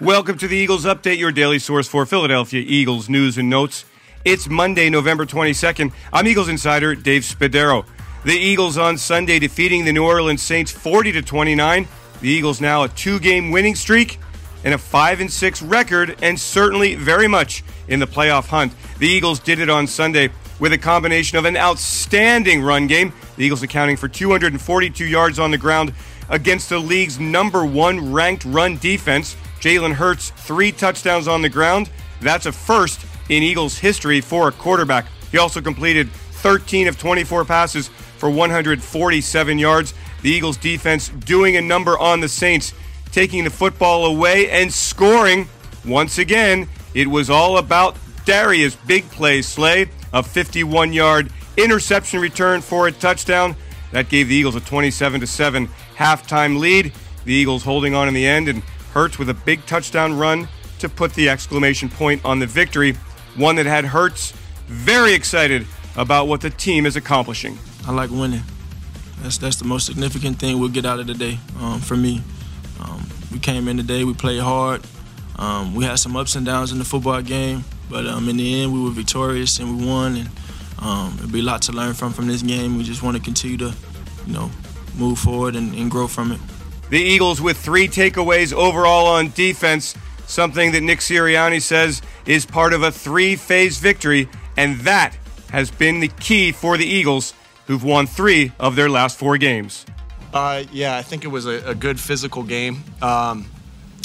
Welcome to the Eagles Update, your daily source for Philadelphia Eagles news and notes. It's Monday, November 22nd. I'm Eagles insider Dave Spadaro. The Eagles on Sunday defeating the New Orleans Saints 40 to 29. The Eagles now a two-game winning streak and a 5 and 6 record and certainly very much in the playoff hunt. The Eagles did it on Sunday with a combination of an outstanding run game, the Eagles accounting for 242 yards on the ground against the league's number 1 ranked run defense Jalen Hurts, three touchdowns on the ground. That's a first in Eagles history for a quarterback. He also completed 13 of 24 passes for 147 yards. The Eagles defense doing a number on the Saints, taking the football away and scoring. Once again, it was all about Darius' big play, Slay, a 51 yard interception return for a touchdown. That gave the Eagles a 27 7 halftime lead. The Eagles holding on in the end and Hurts with a big touchdown run to put the exclamation point on the victory, one that had Hurts very excited about what the team is accomplishing. I like winning. That's that's the most significant thing we'll get out of the day um, for me. Um, we came in today, we played hard. Um, we had some ups and downs in the football game, but um, in the end, we were victorious and we won. And um, it'll be a lot to learn from from this game. We just want to continue to, you know, move forward and, and grow from it. The Eagles with three takeaways overall on defense, something that Nick Sirianni says is part of a three phase victory, and that has been the key for the Eagles, who've won three of their last four games. Uh, yeah, I think it was a, a good physical game. Um,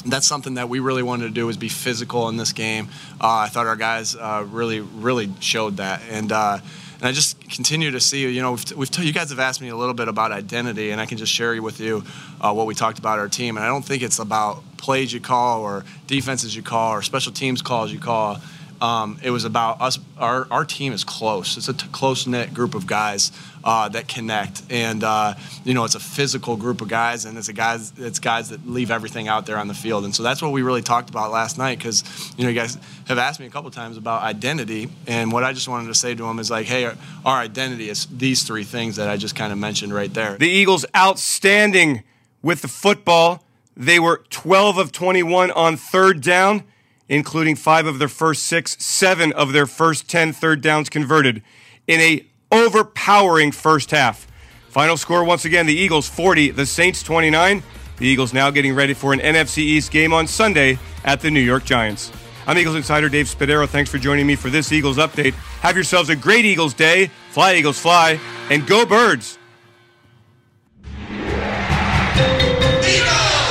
that's something that we really wanted to do was be physical in this game. Uh, I thought our guys uh, really, really showed that, and uh, and I just continue to see, you know, we've, we've t- you guys have asked me a little bit about identity, and I can just share with you uh, what we talked about our team. And I don't think it's about plays you call or defenses you call or special teams calls you call. Um, it was about us. Our, our team is close. It's a t- close knit group of guys uh, that connect, and uh, you know it's a physical group of guys, and it's a guys. It's guys that leave everything out there on the field, and so that's what we really talked about last night. Because you know you guys have asked me a couple times about identity, and what I just wanted to say to them is like, hey, our, our identity is these three things that I just kind of mentioned right there. The Eagles outstanding with the football. They were 12 of 21 on third down including five of their first six, seven of their first ten third downs converted in a overpowering first half. Final score once again the Eagles 40, the Saints 29. The Eagles now getting ready for an NFC East game on Sunday at the New York Giants. I'm Eagles insider Dave Spadaro. Thanks for joining me for this Eagles update. Have yourselves a great Eagles day. Fly, Eagles, fly, and go, birds.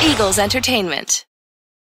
Eagles Entertainment.